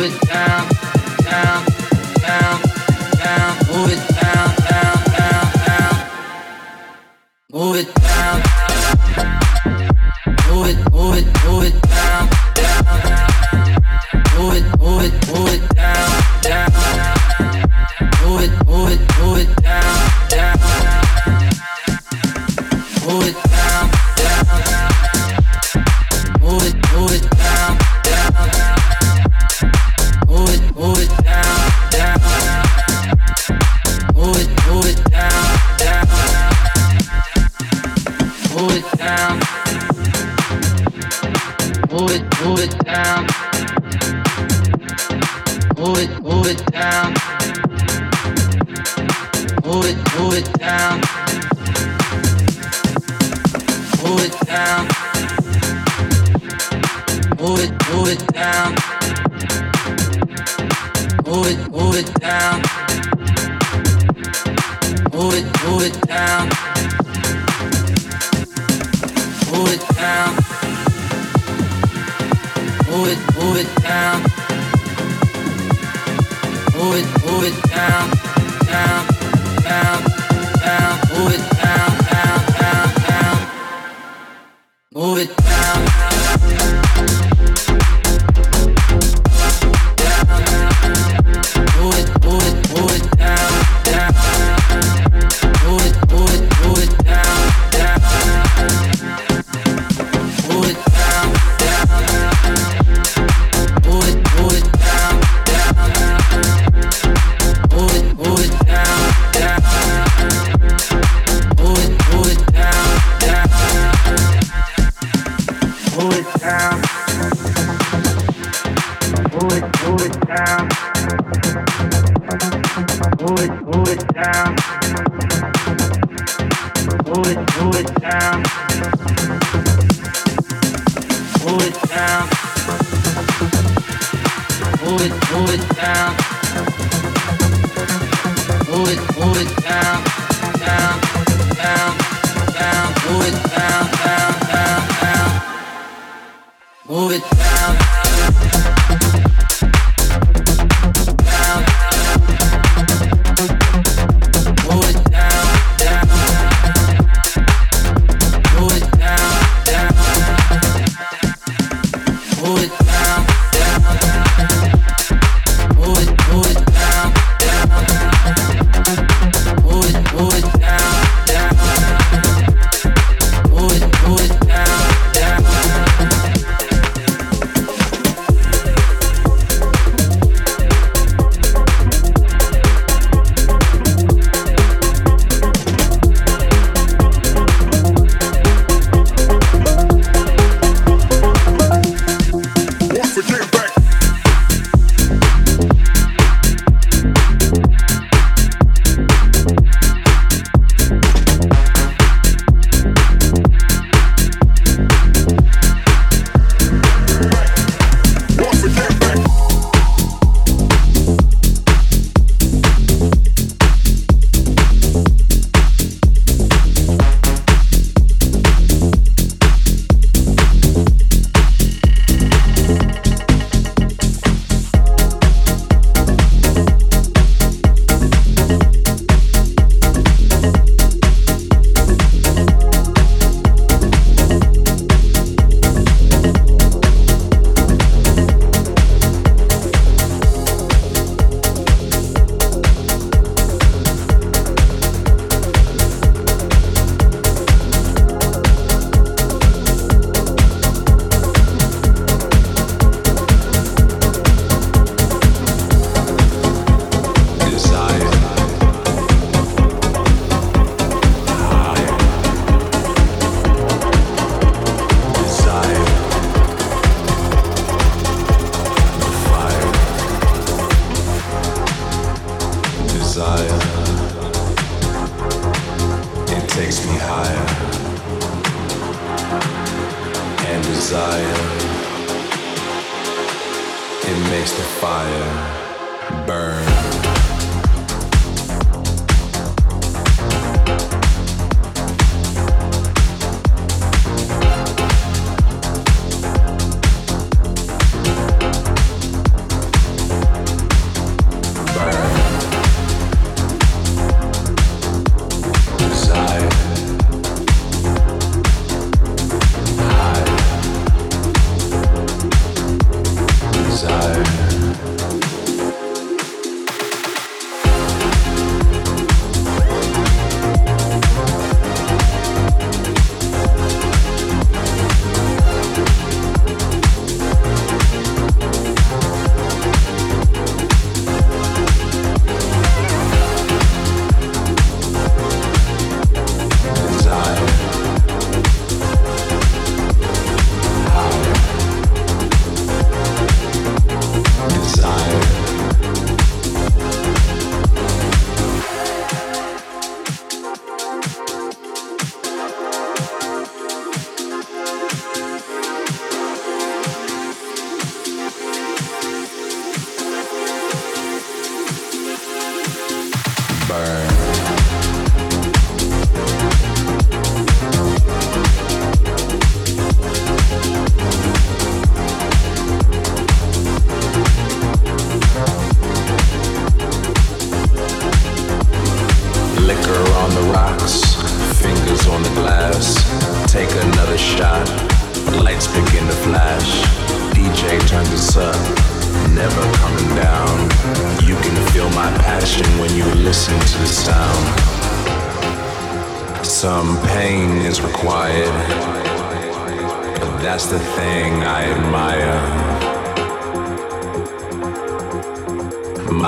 it down. move it down. Move it, move it down. Move it, move it down. Move it down. Move it, move it down. Move it, move it down, down, down.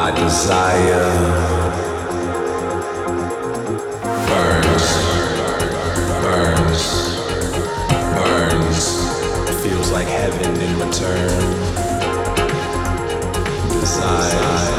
my desire burns, burns, burns. Feels like heaven in return. Desire.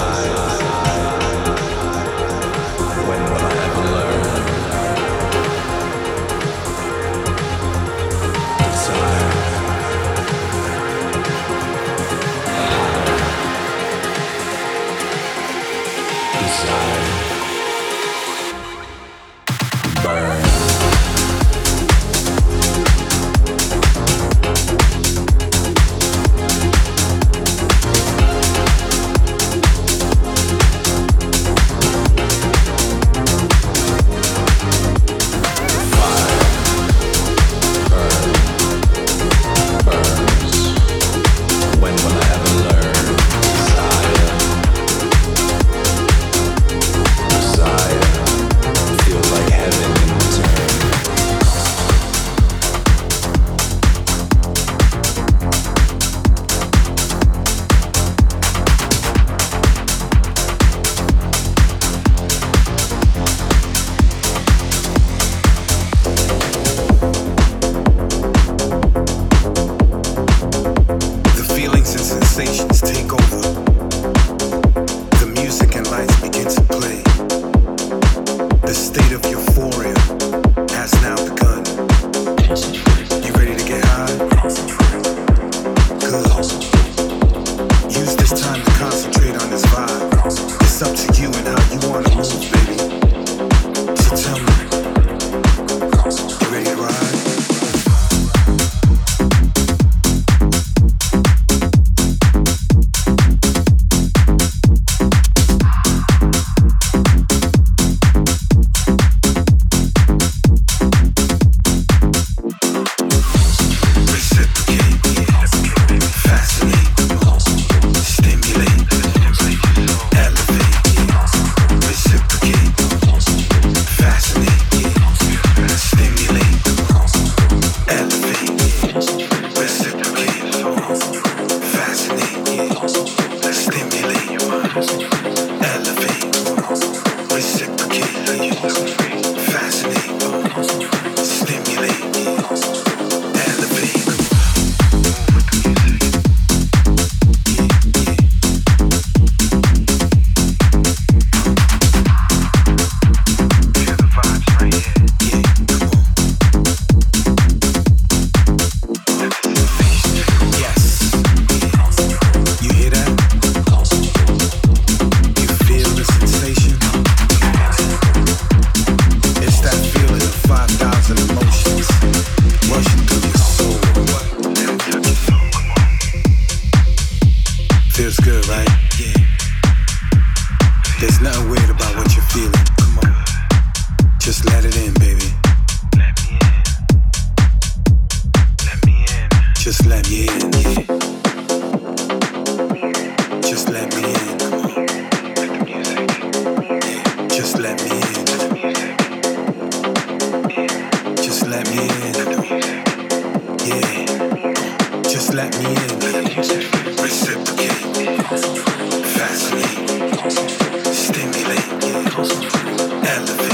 Reciprocate.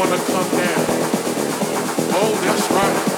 Wanna come down. Oh, that's right.